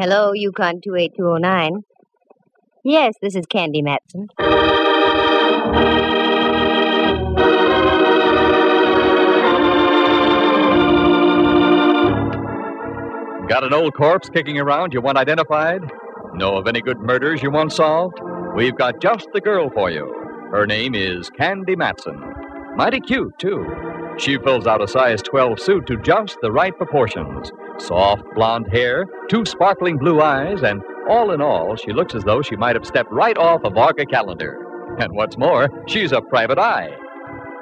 Hello, Yukon 28209. Yes, this is Candy Matson. Got an old corpse kicking around you want identified? Know of any good murders you want solved? We've got just the girl for you. Her name is Candy Matson. Mighty cute, too. She fills out a size 12 suit to just the right proportions. Soft blonde hair, two sparkling blue eyes, and all in all, she looks as though she might have stepped right off a Varga calendar. And what's more, she's a private eye.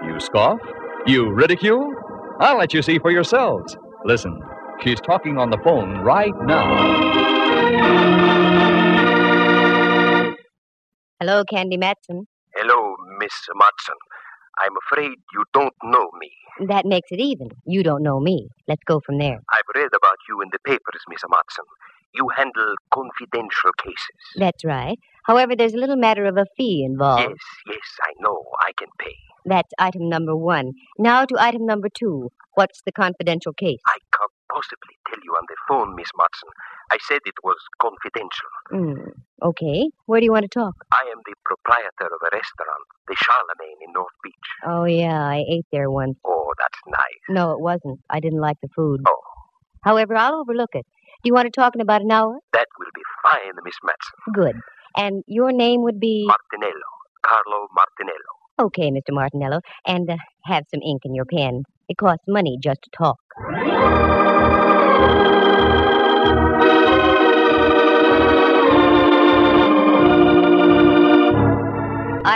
You scoff? You ridicule? I'll let you see for yourselves. Listen, she's talking on the phone right now. Hello, Candy Matson. Hello, Miss Matson. I'm afraid you don't know me. That makes it even. You don't know me. Let's go from there. I've read about you in the papers, Miss Matson. You handle confidential cases. That's right. However, there's a little matter of a fee involved. Yes, yes, I know. I can pay. That's item number one. Now to item number two. What's the confidential case? I can't possibly tell you on the phone, Miss Matson. I said it was confidential. Hmm. Okay. Where do you want to talk? I am the proprietor of a restaurant, the Charlemagne in North Beach. Oh, yeah. I ate there once. Oh, that's nice. No, it wasn't. I didn't like the food. Oh. However, I'll overlook it. Do you want to talk in about an hour? That will be fine, Miss Matson. Good. And your name would be? Martinello. Carlo Martinello. Okay, Mr. Martinello. And uh, have some ink in your pen. It costs money just to talk.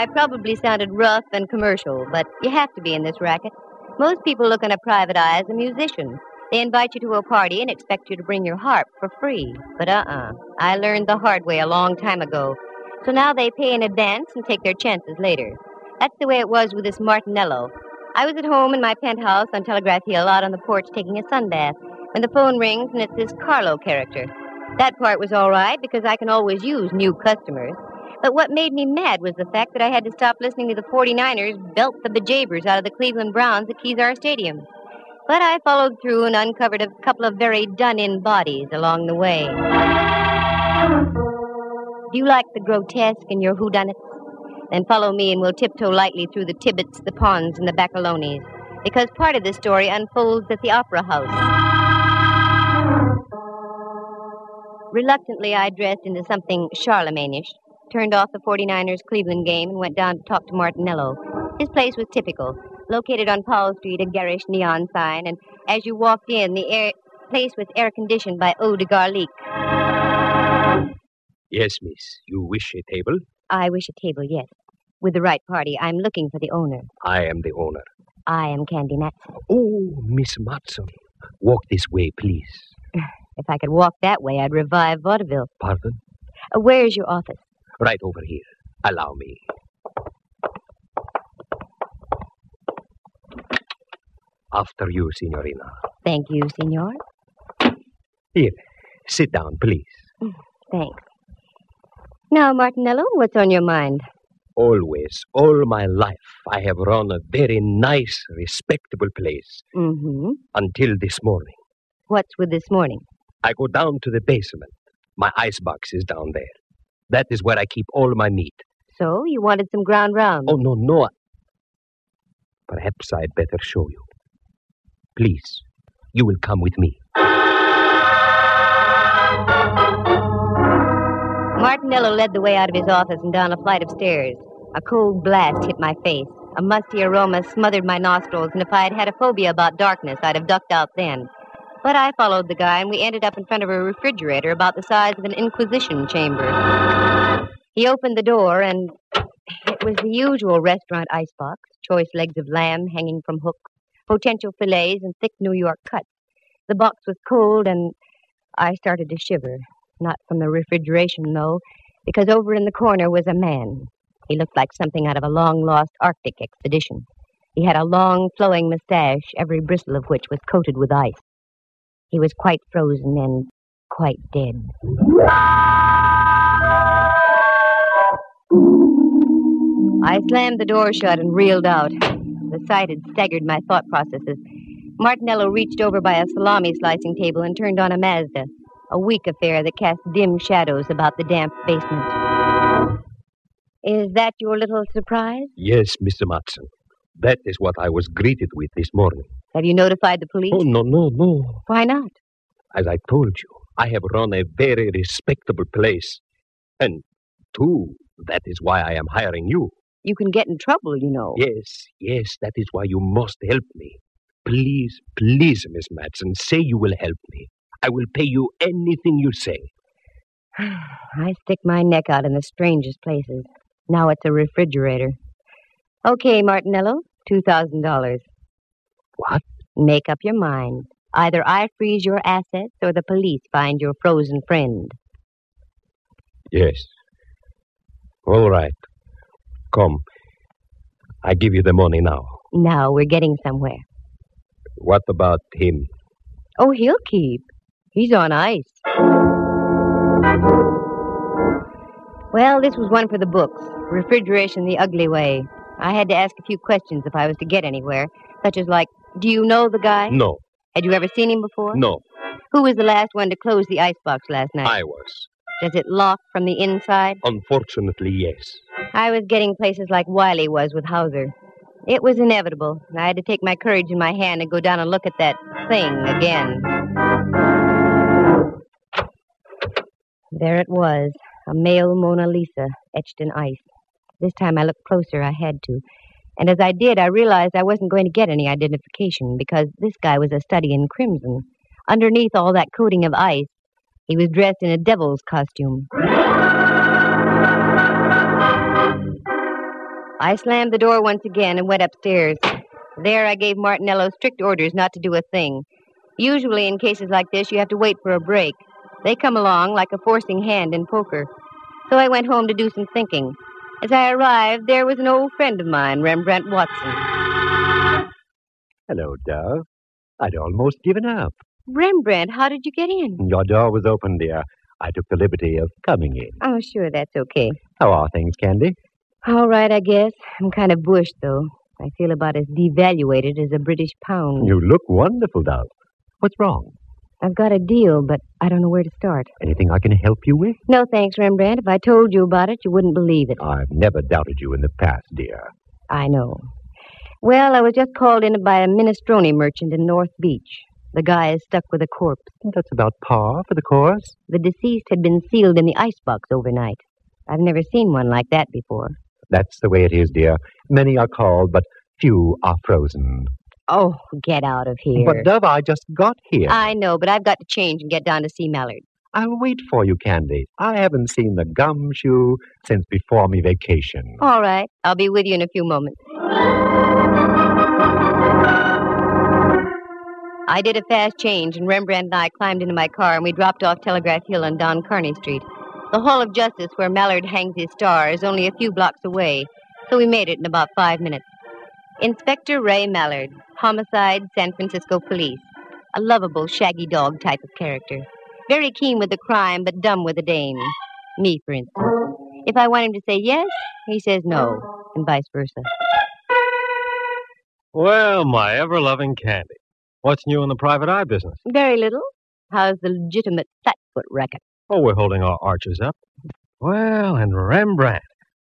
I probably sounded rough and commercial, but you have to be in this racket. Most people look on a private eye as a musician. They invite you to a party and expect you to bring your harp for free. But uh-uh. I learned the hard way a long time ago. So now they pay in advance and take their chances later. That's the way it was with this Martinello. I was at home in my penthouse on Telegraph Hill out on the porch taking a sunbath when the phone rings and it's this Carlo character. That part was all right because I can always use new customers. But what made me mad was the fact that I had to stop listening to the 49ers belt the bejabers out of the Cleveland Browns at Kezar Stadium. But I followed through and uncovered a couple of very done-in bodies along the way. Do you like the grotesque in your whodunits? Then follow me and we'll tiptoe lightly through the Tibbetts, the Ponds, and the Baccalonis. Because part of the story unfolds at the Opera House. Reluctantly, I dressed into something Charlemagne-ish, turned off the 49ers Cleveland game, and went down to talk to Martinello. His place was typical, located on Paul Street, a garish neon sign, and as you walked in, the air place was air conditioned by eau de garlic. Yes, miss. You wish a table? I wish a table, yes. With the right party. I'm looking for the owner. I am the owner. I am Candy Matson. Oh, Miss Matson. Walk this way, please. If I could walk that way, I'd revive vaudeville. Pardon? Uh, where is your office? Right over here. Allow me. After you, Signorina. Thank you, Signor. Here, sit down, please. Thanks. Now, Martinello, what's on your mind? Always, all my life, I have run a very nice, respectable place Mm-hmm. until this morning. What's with this morning? I go down to the basement. My icebox is down there. That is where I keep all my meat. So, you wanted some ground round? Oh, no, no. Perhaps I'd better show you. Please, you will come with me. Martinello led the way out of his office and down a flight of stairs. A cold blast hit my face. A musty aroma smothered my nostrils, and if I had had a phobia about darkness, I'd have ducked out then. But I followed the guy, and we ended up in front of a refrigerator about the size of an inquisition chamber. He opened the door, and It was the usual restaurant icebox choice legs of lamb hanging from hooks, potential fillets, and thick New York cuts. The box was cold, and I started to shiver. Not from the refrigeration, though, because over in the corner was a man. He looked like something out of a long lost Arctic expedition. He had a long, flowing mustache, every bristle of which was coated with ice. He was quite frozen and quite dead. I slammed the door shut and reeled out. The sight had staggered my thought processes. Martinello reached over by a salami slicing table and turned on a Mazda, a weak affair that cast dim shadows about the damp basement. Is that your little surprise? Yes, Mr. Matson. That is what I was greeted with this morning. Have you notified the police? Oh, no, no, no. Why not? As I told you, I have run a very respectable place. And, two, that is why I am hiring you. You can get in trouble, you know. Yes, yes, that is why you must help me. Please, please, Miss Matson, say you will help me. I will pay you anything you say. I stick my neck out in the strangest places. Now it's a refrigerator. Okay, Martinello, $2,000. What? Make up your mind. Either I freeze your assets or the police find your frozen friend. Yes. All right. Come. I give you the money now. Now we're getting somewhere. What about him? Oh, he'll keep. He's on ice. Well, this was one for the books. Refrigeration the ugly way. I had to ask a few questions if I was to get anywhere, such as like, do you know the guy? No, Had you ever seen him before? no. Who was the last one to close the icebox last night? I was. Does it lock from the inside? Unfortunately, yes. I was getting places like Wiley was with Hauser. It was inevitable. I had to take my courage in my hand and go down and look at that thing again. There it was, a male Mona Lisa etched in ice. This time I looked closer, I had to. And as I did, I realized I wasn't going to get any identification because this guy was a study in crimson. Underneath all that coating of ice, he was dressed in a devil's costume. I slammed the door once again and went upstairs. There, I gave Martinello strict orders not to do a thing. Usually, in cases like this, you have to wait for a break. They come along like a forcing hand in poker. So I went home to do some thinking. As I arrived, there was an old friend of mine, Rembrandt Watson. Hello, Dove. I'd almost given up. Rembrandt, how did you get in? Your door was open, dear. I took the liberty of coming in. Oh, sure, that's okay. How are things, Candy? All right, I guess. I'm kind of bushed, though. I feel about as devaluated as a British pound. You look wonderful, Dove. What's wrong? I've got a deal, but I don't know where to start. Anything I can help you with? No, thanks, Rembrandt. If I told you about it, you wouldn't believe it. I've never doubted you in the past, dear. I know. Well, I was just called in by a minestrone merchant in North Beach. The guy is stuck with a corpse. That's about par for the course. The deceased had been sealed in the icebox overnight. I've never seen one like that before. That's the way it is, dear. Many are called, but few are frozen. Oh, get out of here. But, Dove, I just got here. I know, but I've got to change and get down to see Mallard. I'll wait for you, Candy. I haven't seen the gumshoe since before me vacation. All right. I'll be with you in a few moments. I did a fast change, and Rembrandt and I climbed into my car, and we dropped off Telegraph Hill on Don Kearny Street. The Hall of Justice, where Mallard hangs his star, is only a few blocks away, so we made it in about five minutes. Inspector Ray Mallard, Homicide, San Francisco Police. A lovable, shaggy dog type of character. Very keen with the crime, but dumb with the dame. Me, for instance. If I want him to say yes, he says no, and vice versa. Well, my ever loving Candy. What's new in the private eye business? Very little. How's the legitimate flatfoot racket? Oh, we're holding our arches up. Well, and Rembrandt.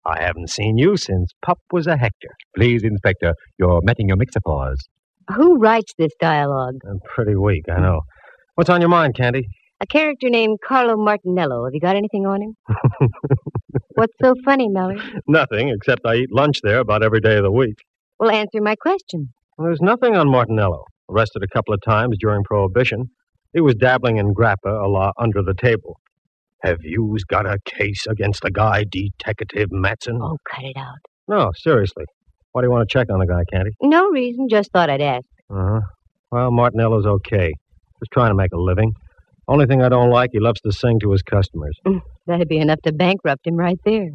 I haven't seen you since Pup was a Hector. Please, Inspector, you're metting your mixophores. Who writes this dialogue? I'm pretty weak, I know. What's on your mind, Candy? A character named Carlo Martinello. Have you got anything on him? What's so funny, Mallard? Nothing, except I eat lunch there about every day of the week. Well, answer my question. Well, there's nothing on Martinello. Arrested a couple of times during Prohibition. He was dabbling in grappa a la under the table. Have you's got a case against the guy, Detective Matson? Oh, cut it out. No, seriously. Why do you want to check on the guy, Candy? No reason, just thought I'd ask. Uh-huh. Well, Martinello's okay. Just trying to make a living. Only thing I don't like, he loves to sing to his customers. That'd be enough to bankrupt him right there.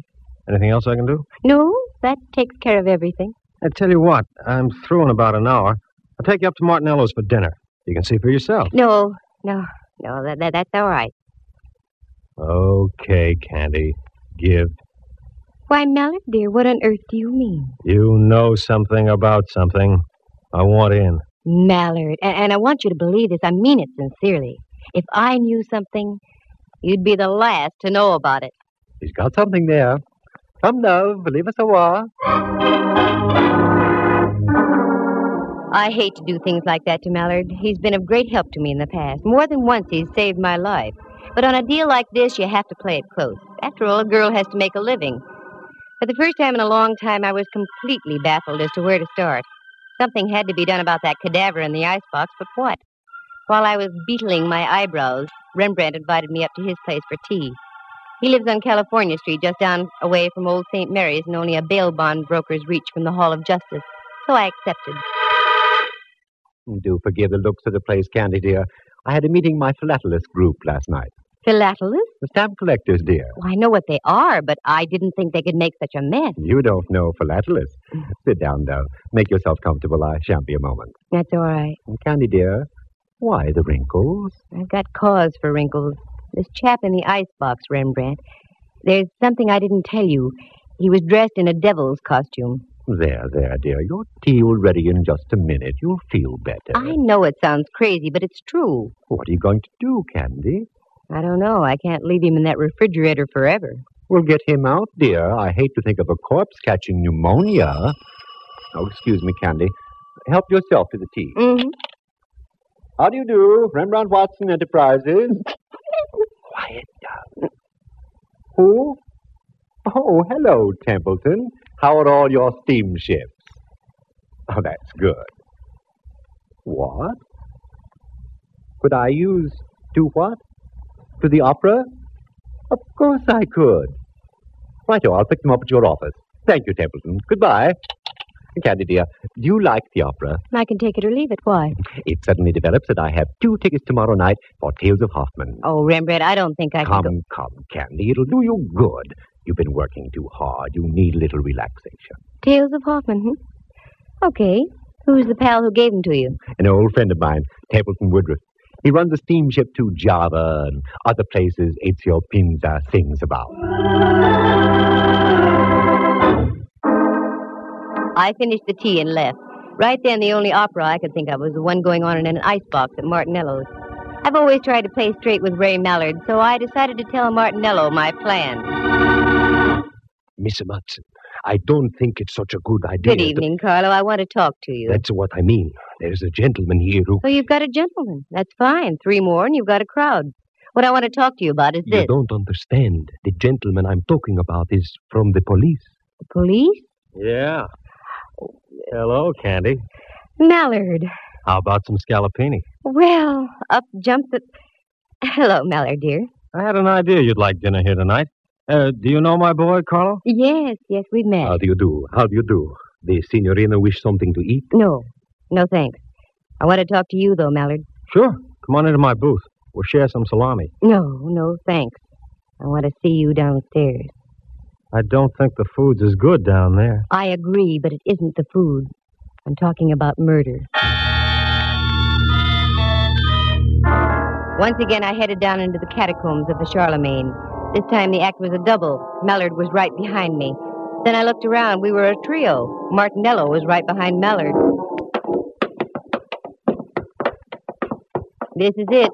Anything else I can do? No, that takes care of everything. I tell you what, I'm through in about an hour. I'll take you up to Martinello's for dinner. You can see for yourself. No, no, no, that, that that's all right. Okay, Candy. Give. Why, Mallard, dear, what on earth do you mean? You know something about something. I want in. Mallard, and, and I want you to believe this. I mean it sincerely. If I knew something, you'd be the last to know about it. He's got something there. Come now, leave us a while. I hate to do things like that to Mallard. He's been of great help to me in the past. More than once, he's saved my life. But on a deal like this, you have to play it close. After all, a girl has to make a living. For the first time in a long time, I was completely baffled as to where to start. Something had to be done about that cadaver in the icebox, but what? While I was beetling my eyebrows, Rembrandt invited me up to his place for tea. He lives on California Street, just down away from Old St. Mary's, and only a bail bond broker's reach from the Hall of Justice. So I accepted. Do forgive the looks of the place, Candy, dear. I had a meeting my philatelist group last night. Philatelist? The stamp collectors, dear. Well, I know what they are, but I didn't think they could make such a mess. You don't know philatelists. Sit down, though. Make yourself comfortable. I shan't be a moment. That's all right. And Candy, dear, why the wrinkles? I've got cause for wrinkles. This chap in the icebox, Rembrandt. There's something I didn't tell you. He was dressed in a devil's costume. There, there, dear. Your tea will ready in just a minute. You'll feel better. I know it sounds crazy, but it's true. What are you going to do, Candy? I don't know. I can't leave him in that refrigerator forever. We'll get him out, dear. I hate to think of a corpse catching pneumonia. Oh, excuse me, Candy. Help yourself to the tea. Mm-hmm. How do you do, Rembrandt Watson Enterprises? Quiet down. Who? Oh, hello, Templeton. How are all your steamships? Oh, that's good. What? Could I use to what? To the opera? Of course I could. Righto, I'll pick them up at your office. Thank you, Templeton. Goodbye. Candy, dear, do you like the opera? I can take it or leave it. Why? It suddenly develops that I have two tickets tomorrow night for Tales of Hoffmann. Oh, Rembrandt, I don't think I can come, go. come, Candy. It'll do you good. You've been working too hard. You need a little relaxation. Tales of Hoffmann, hmm? Okay. Who's the pal who gave them to you? An old friend of mine, Templeton Woodruff. He runs a steamship to Java and other places Ezio Pinza sings about. I finished the tea and left. Right then, the only opera I could think of was the one going on in an icebox at Martinello's. I've always tried to play straight with Ray Mallard, so I decided to tell Martinello my plan. Miss Matson, I don't think it's such a good idea. Good evening, Carlo. I want to talk to you. That's what I mean. There's a gentleman here who. So you've got a gentleman. That's fine. Three more, and you've got a crowd. What I want to talk to you about is this. You don't understand. The gentleman I'm talking about is from the police. The police? Yeah. Hello, Candy. Mallard. How about some scallopini? Well, up jumped the... Hello, Mallard, dear. I had an idea you'd like dinner here tonight. Uh, do you know my boy, Carlo? Yes, yes, we've met. How do you do? How do you do? The signorina wish something to eat? No, no thanks. I want to talk to you, though, Mallard. Sure. Come on into my booth. We'll share some salami. No, no thanks. I want to see you downstairs. I don't think the food's as good down there. I agree, but it isn't the food. I'm talking about murder. Once again, I headed down into the catacombs of the Charlemagne. This time the act was a double. Mallard was right behind me. Then I looked around. We were a trio. Martinello was right behind Mallard. This is it.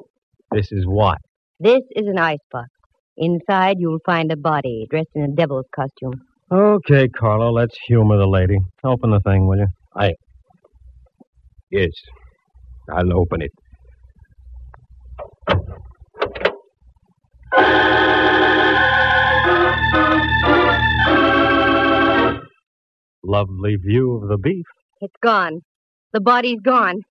This is what? This is an icebox. Inside, you'll find a body dressed in a devil's costume. Okay, Carlo, let's humor the lady. Open the thing, will you? I. Yes. I'll open it. Lovely view of the beef. It's gone. The body's gone.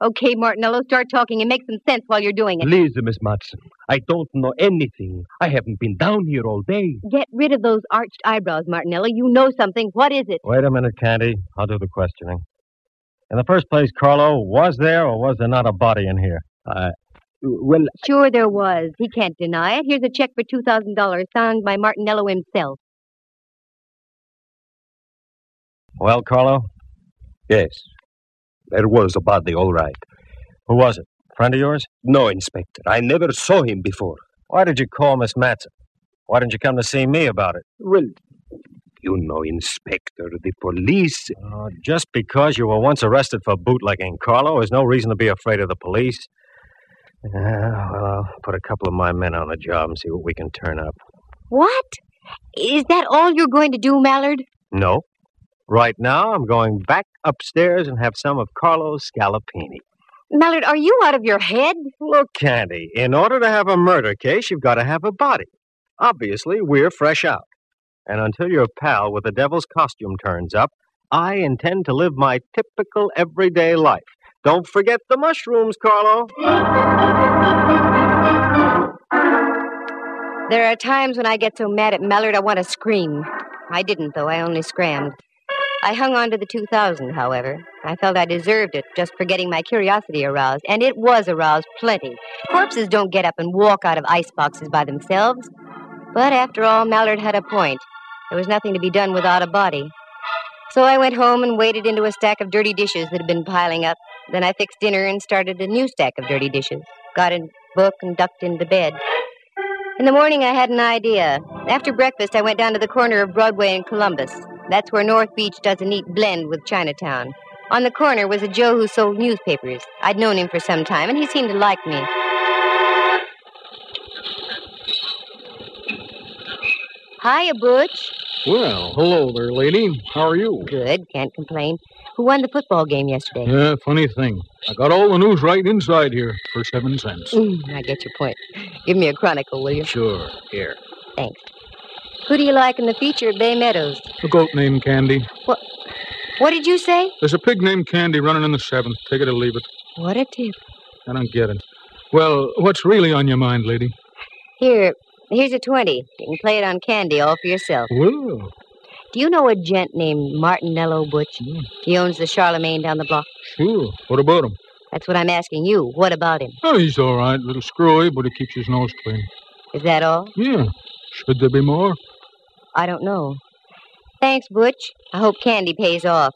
Okay, Martinello, start talking and make some sense while you're doing it. Please, Miss Matson. I don't know anything. I haven't been down here all day. Get rid of those arched eyebrows, Martinello. You know something. What is it? Wait a minute, Candy. I'll do the questioning. In the first place, Carlo, was there or was there not a body in here? Uh, well, Sure there was. He can't deny it. Here's a check for $2,000 signed by Martinello himself. Well, Carlo, yes. There was a body, all right. who was it? Friend of yours? No, Inspector. I never saw him before. Why did you call Miss Matson? Why didn't you come to see me about it? Well, you know, Inspector, the police. Uh, just because you were once arrested for bootlegging, Carlo, is no reason to be afraid of the police. Yeah, well, I'll put a couple of my men on the job and see what we can turn up. What? Is that all you're going to do, Mallard? No. Right now, I'm going back upstairs and have some of Carlo's scallopini. Mallard, are you out of your head? Look, Candy, in order to have a murder case, you've got to have a body. Obviously, we're fresh out. And until your pal with the devil's costume turns up, I intend to live my typical everyday life. Don't forget the mushrooms, Carlo. There are times when I get so mad at Mallard I want to scream. I didn't, though. I only scrammed. I hung on to the 2000, however. I felt I deserved it just for getting my curiosity aroused, and it was aroused plenty. Corpses don't get up and walk out of ice boxes by themselves. But after all, Mallard had a point. There was nothing to be done without a body. So I went home and waded into a stack of dirty dishes that had been piling up. Then I fixed dinner and started a new stack of dirty dishes. Got a book and ducked into bed. In the morning, I had an idea. After breakfast, I went down to the corner of Broadway and Columbus. That's where North Beach does a neat blend with Chinatown. On the corner was a Joe who sold newspapers. I'd known him for some time, and he seemed to like me. Hiya, Butch. Well, hello there, lady. How are you? Good, can't complain. Who won the football game yesterday? Yeah, funny thing. I got all the news right inside here for seven cents. Mm, I get your point. Give me a chronicle, will you? Sure, here. Thanks. Who do you like in the feature at Bay Meadows? A goat named Candy. What What did you say? There's a pig named Candy running in the seventh. Take it or leave it. What a tip. I don't get it. Well, what's really on your mind, lady? Here, here's a 20. You can play it on candy all for yourself. Well, Do you know a gent named Martinello Butch? Hmm. He owns the Charlemagne down the block. sure. What about him? That's what I'm asking you. What about him? Oh, he's all right. A Little screwy, but he keeps his nose clean. Is that all? Yeah. Should there be more? I don't know. Thanks, Butch. I hope candy pays off.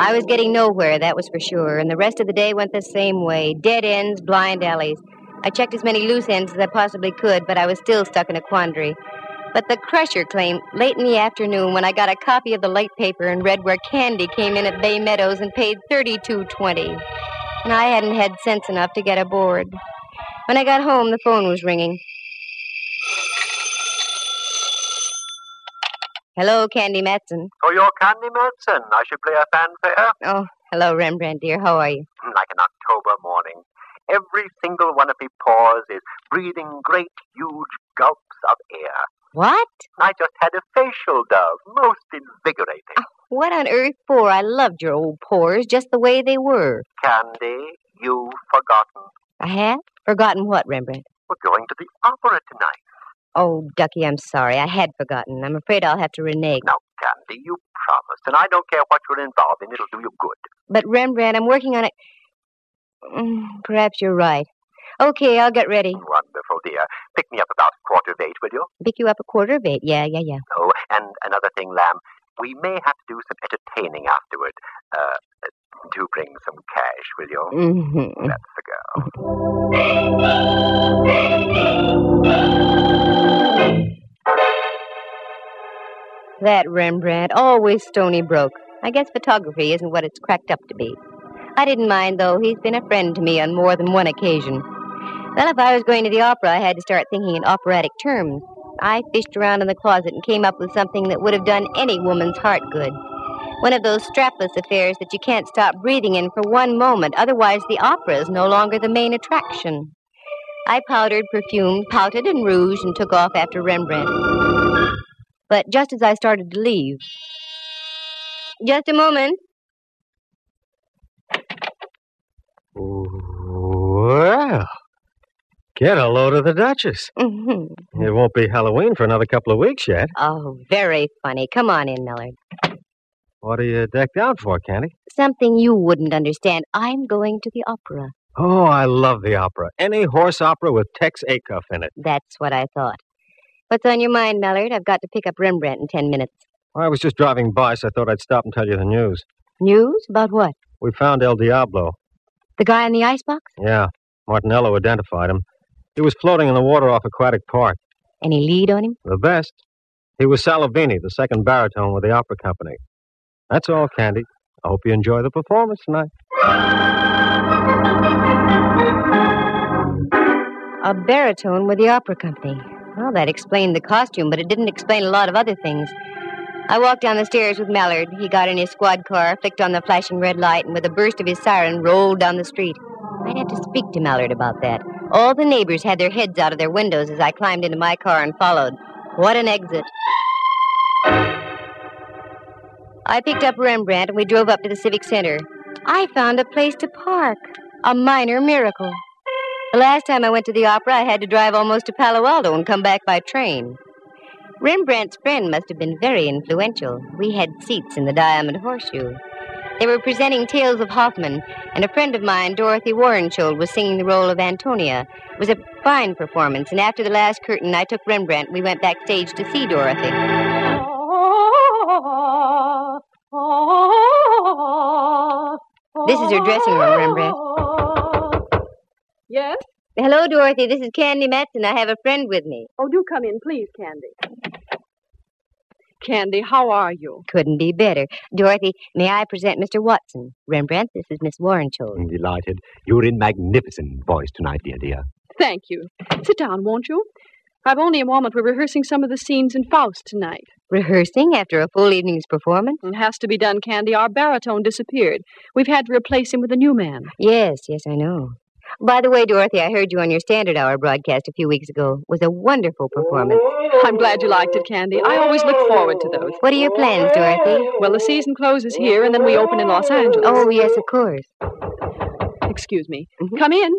I was getting nowhere, that was for sure, and the rest of the day went the same way dead ends, blind alleys. I checked as many loose ends as I possibly could, but I was still stuck in a quandary. But the crusher claimed late in the afternoon when I got a copy of the late paper and read where Candy came in at Bay Meadows and paid thirty-two twenty, and I hadn't had sense enough to get aboard. When I got home, the phone was ringing. Hello, Candy Matson. Oh, For your Candy Matson, I should play a fanfare Oh, hello, Rembrandt dear. How are you? Mm, like an October morning. Every single one of me pores is breathing great, huge gulps of air. What? I just had a facial dove, most invigorating. What on earth for? I loved your old pores just the way they were. Candy, you've forgotten. I have? Forgotten what, Rembrandt? We're going to the opera tonight. Oh, Ducky, I'm sorry. I had forgotten. I'm afraid I'll have to renege. Now, Candy, you promised, and I don't care what you're involved in, it'll do you good. But, Rembrandt, I'm working on it. Mm, Perhaps you're right. Okay, I'll get ready. Wonderful, dear. Pick me up about quarter of eight, will you? Pick you up a quarter of eight. Yeah, yeah, yeah. Oh, and another thing, Lamb, we may have to do some entertaining afterward. Uh, do bring some cash, will you? hmm That's the girl. That Rembrandt, always stony broke. I guess photography isn't what it's cracked up to be. I didn't mind, though. He's been a friend to me on more than one occasion. Well, if I was going to the opera, I had to start thinking in operatic terms. I fished around in the closet and came up with something that would have done any woman's heart good. One of those strapless affairs that you can't stop breathing in for one moment, otherwise, the opera is no longer the main attraction. I powdered, perfumed, pouted, and rouged, and took off after Rembrandt. But just as I started to leave. Just a moment. Well, get a load of the Duchess. Mhm. It won't be Halloween for another couple of weeks yet. Oh, very funny. Come on in, Mallard. What are you decked out for, Candy? Something you wouldn't understand. I'm going to the opera. Oh, I love the opera. Any horse opera with Tex Acuff in it. That's what I thought. What's on your mind, Mallard? I've got to pick up Rembrandt in ten minutes. I was just driving by, so I thought I'd stop and tell you the news. News? About what? We found El Diablo. The guy in the icebox? Yeah, Martinello identified him. He was floating in the water off Aquatic Park. Any lead on him? The best. He was Salavini, the second baritone with the opera company. That's all, Candy. I hope you enjoy the performance tonight. A baritone with the opera company. Well, that explained the costume, but it didn't explain a lot of other things. I walked down the stairs with Mallard. He got in his squad car, flicked on the flashing red light, and with a burst of his siren, rolled down the street. I'd have to speak to Mallard about that. All the neighbors had their heads out of their windows as I climbed into my car and followed. What an exit. I picked up Rembrandt and we drove up to the Civic Center. I found a place to park. A minor miracle. The last time I went to the opera, I had to drive almost to Palo Alto and come back by train. Rembrandt's friend must have been very influential. We had seats in the Diamond Horseshoe. They were presenting Tales of Hoffmann, and a friend of mine, Dorothy Warenskjold, was singing the role of Antonia. It was a fine performance, and after the last curtain, I took Rembrandt. We went backstage to see Dorothy. This is her dressing room, Rembrandt. Yes? Hello, Dorothy. This is Candy Matson. I have a friend with me. Oh, do come in, please, Candy. Candy, how are you? Couldn't be better. Dorothy, may I present Mr. Watson? Rembrandt, this is Miss Warenskjold. I'm delighted. You're in magnificent voice tonight, dear dear. Thank you. Sit down, won't you? I've only a moment. We're rehearsing some of the scenes in Faust tonight. Rehearsing after a full evening's performance? It has to be done, Candy. Our baritone disappeared. We've had to replace him with a new man. Yes, yes, I know. By the way, Dorothy, I heard you on your Standard Hour broadcast a few weeks ago. It was a wonderful performance. I'm glad you liked it, Candy. I always look forward to those. What are your plans, Dorothy? Well, the season closes here, and then we open in Los Angeles. Oh, yes, of course. Excuse me. Mhm. Come in.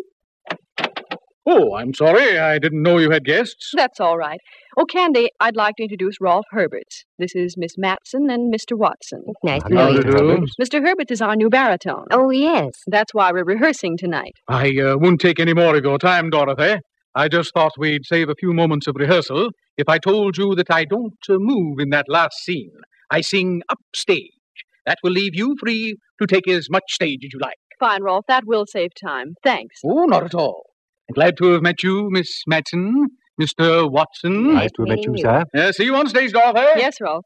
Oh, I'm sorry. I didn't know you had guests. That's all right. Oh, Candy, I'd like to introduce Rolf Herberts. This is Miss Matson and Mr. Watson. Nice to How know do you. you do? Mr. Herberts is our new baritone. Oh, yes. That's why we're rehearsing tonight. I uh, won't take any more of your time, Dorothy. I just thought we'd save a few moments of rehearsal if I told you that I don't uh, move in that last scene. I sing upstage. That will leave you free to take as much stage as you like. Fine, Rolf. That will save time. Thanks. Oh, not at all. Glad to have met you, Miss Matson, Mr. Watson. Nice to have met you, meeting sir. Uh, see you on stage, Dorothy. Yes, Rolf.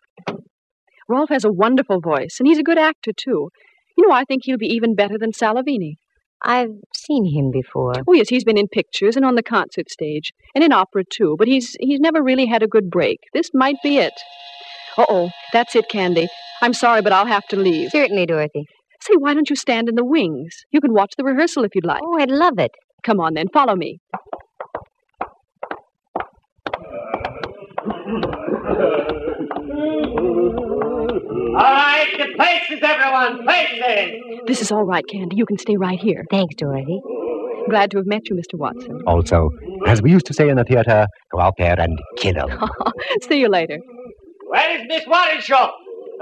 Rolf has a wonderful voice, and he's a good actor, too. You know, I think he'll be even better than Salavini. I've seen him before. Oh, yes, he's been in pictures and on the concert stage, and in opera, too, but he's he's never really had a good break. This might be it. Uh-oh, that's it, Candy. I'm sorry, but I'll have to leave. Certainly, Dorothy. Say, why don't you stand in the wings? You can watch the rehearsal if you'd like. Oh, I'd love it. Come on, then, follow me. All right, the places, everyone, places. This is all right, Candy. You can stay right here. Thanks, Dorothy. Glad to have met you, Mr. Watson. Also, as we used to say in the theater, go out there and kill 'em. See you later. Where is Miss Warrenshaw?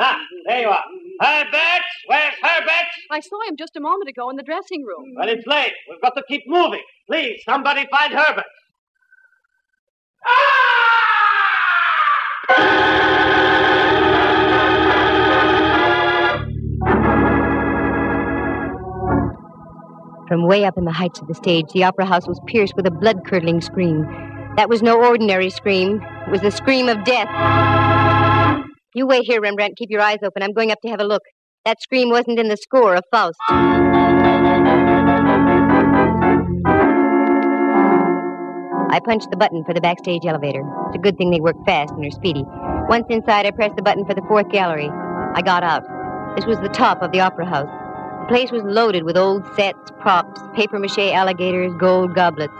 Ah, there you are. Herbert, where's Herbert? I saw him just a moment ago in the dressing room. Hmm. Well, it's late. We've got to keep moving. Please, somebody find Herbert. From way up in the heights of the stage, the opera house was pierced with a blood curdling scream. That was no ordinary scream, it was the scream of death. You wait here, Rembrandt. Keep your eyes open. I'm going up to have a look. That scream wasn't in the score of Faust. I punched the button for the backstage elevator. It's a good thing they work fast and are speedy. Once inside, I pressed the button for the fourth gallery. I got out. This was the top of the opera house. The place was loaded with old sets, props, paper mache alligators, gold goblets.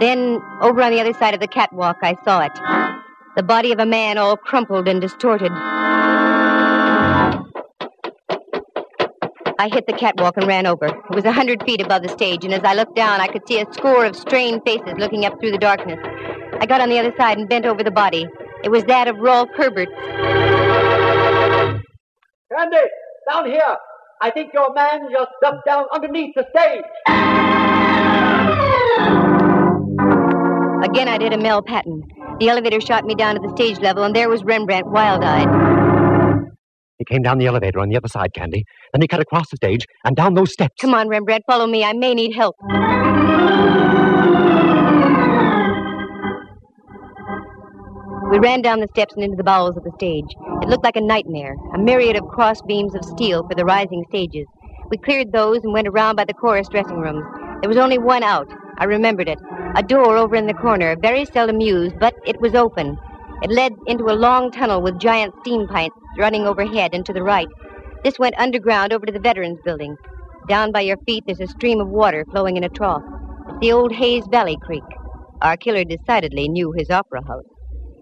Then, over on the other side of the catwalk, I saw it. The body of a man all crumpled and distorted. I hit the catwalk and ran over. It was a hundred feet above the stage, and as I looked down, I could see a score of strained faces looking up through the darkness. I got on the other side and bent over the body. It was that of Rolf Herbert. Candy, down here. I think your man just ducked down underneath the stage. Again, I did a Mel Patton. The elevator shot me down to the stage level, and there was Rembrandt, wild eyed. He came down the elevator on the other side, Candy. Then he cut across the stage and down those steps. Come on, Rembrandt, follow me. I may need help. We ran down the steps and into the bowels of the stage. It looked like a nightmare, a myriad of cross beams of steel for the rising stages. We cleared those and went around by the chorus dressing rooms. There was only one out. I remembered it. A door over in the corner, very seldom used, but it was open. It led into a long tunnel with giant steam pipes running overhead and to the right. This went underground over to the Veterans Building. Down by your feet, there's a stream of water flowing in a trough. It's the old Hayes Valley Creek. Our killer decidedly knew his opera house.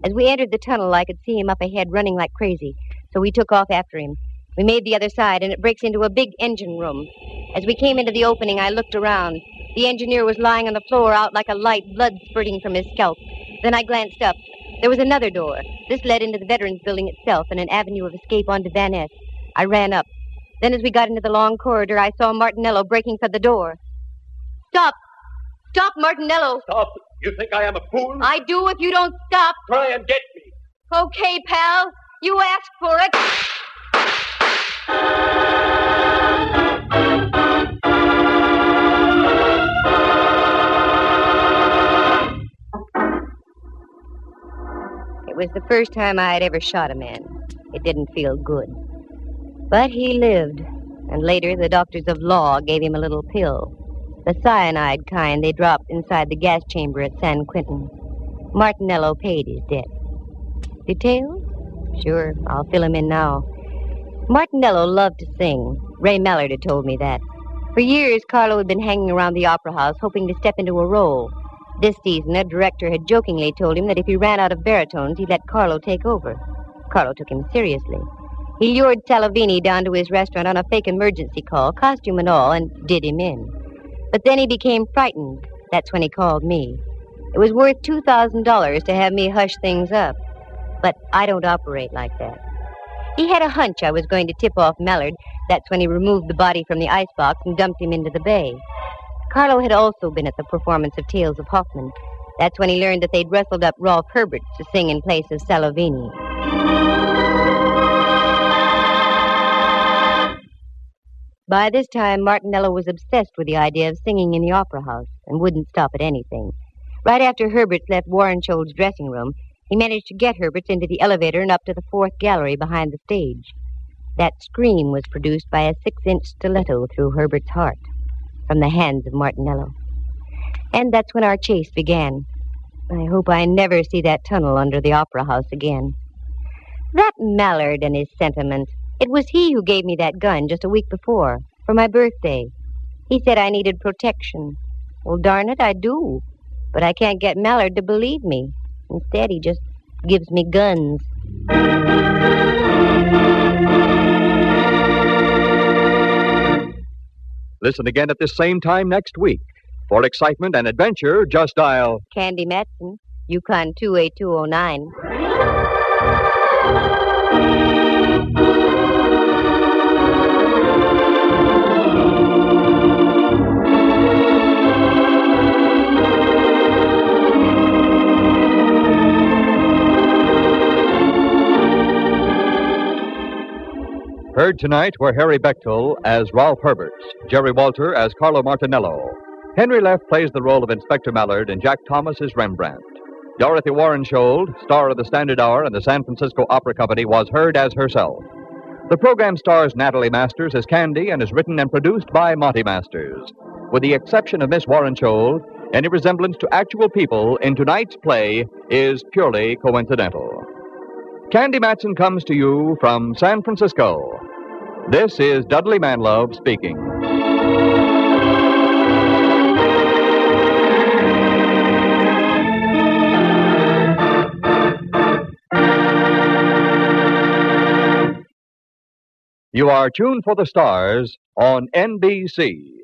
As we entered the tunnel, I could see him up ahead running like crazy, so we took off after him. We made the other side, and it breaks into a big engine room. As we came into the opening, I looked around. The engineer was lying on the floor out like a light, blood spurting from his scalp. Then I glanced up. There was another door. This led into the Veterans Building itself and an avenue of escape onto Van Ness. I ran up. Then, as we got into the long corridor, I saw Martinello breaking for the door. Stop! Stop, Martinello! Stop! You think I am a fool? I do if you don't stop. Try and get me. Okay, pal. You asked for it. It was the first time I had ever shot a man. It didn't feel good. But he lived, and later the doctors of law gave him a little pill. The cyanide kind they dropped inside the gas chamber at San Quentin. Martinello paid his debt. Details? Sure, I'll fill him in now. Martinello loved to sing. Ray Mallard had told me that. For years, Carlo had been hanging around the opera house hoping to step into a role. This season, a director had jokingly told him that if he ran out of baritones, he'd let Carlo take over. Carlo took him seriously. He lured Salavini down to his restaurant on a fake emergency call, costume and all, and did him in. But then he became frightened. That's when he called me. It was worth $2,000 to have me hush things up. But I don't operate like that. He had a hunch I was going to tip off Mallard. That's when he removed the body from the icebox and dumped him into the bay. Carlo had also been at the performance of Tales of Hoffmann. That's when he learned that they'd wrestled up Rolf Herbert to sing in place of Salovini. By this time, Martinello was obsessed with the idea of singing in the opera house and wouldn't stop at anything. Right after Herberts left Warren dressing room, he managed to get Herberts into the elevator and up to the fourth gallery behind the stage. That scream was produced by a six inch stiletto through Herbert's heart from the hands of Martinello. And that's when our chase began. I hope I never see that tunnel under the opera house again. That Mallard and his sentiments. It was he who gave me that gun just a week before, for my birthday. He said I needed protection. Well, darn it, I do. But I can't get Mallard to believe me. Instead, he just gives me guns. Listen again at this same time next week. For excitement and adventure, just dial. Candy Matson, Yukon 28209. Heard tonight were Harry Bechtel as Ralph Herbert, Jerry Walter as Carlo Martinello. Henry Leff plays the role of Inspector Mallard, and Jack Thomas is Rembrandt. Dorothy Warenskjold, star of the Standard Hour and the San Francisco Opera Company, was heard as herself. The program stars Natalie Masters as Candy and is written and produced by Monty Masters. With the exception of Miss Warenskjold, any resemblance to actual people in tonight's play is purely coincidental. Candy Matson comes to you from San Francisco. This is Dudley Manlove speaking. You are tuned for the stars on NBC.